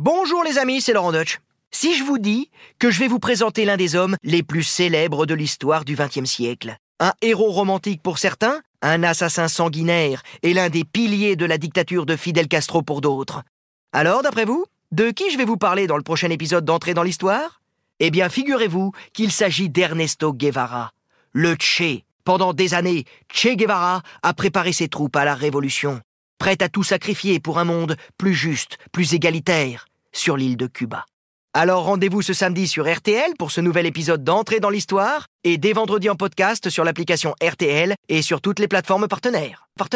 Bonjour les amis, c'est Laurent Deutsch. Si je vous dis que je vais vous présenter l'un des hommes les plus célèbres de l'histoire du XXe siècle, un héros romantique pour certains, un assassin sanguinaire et l'un des piliers de la dictature de Fidel Castro pour d'autres. Alors, d'après vous, de qui je vais vous parler dans le prochain épisode d'Entrée dans l'Histoire? Eh bien, figurez-vous qu'il s'agit d'Ernesto Guevara, le Che. Pendant des années, Che Guevara a préparé ses troupes à la révolution, prêt à tout sacrifier pour un monde plus juste, plus égalitaire sur l'île de Cuba. Alors rendez-vous ce samedi sur RTL pour ce nouvel épisode d'Entrée dans l'Histoire et dès vendredi en podcast sur l'application RTL et sur toutes les plateformes partenaires.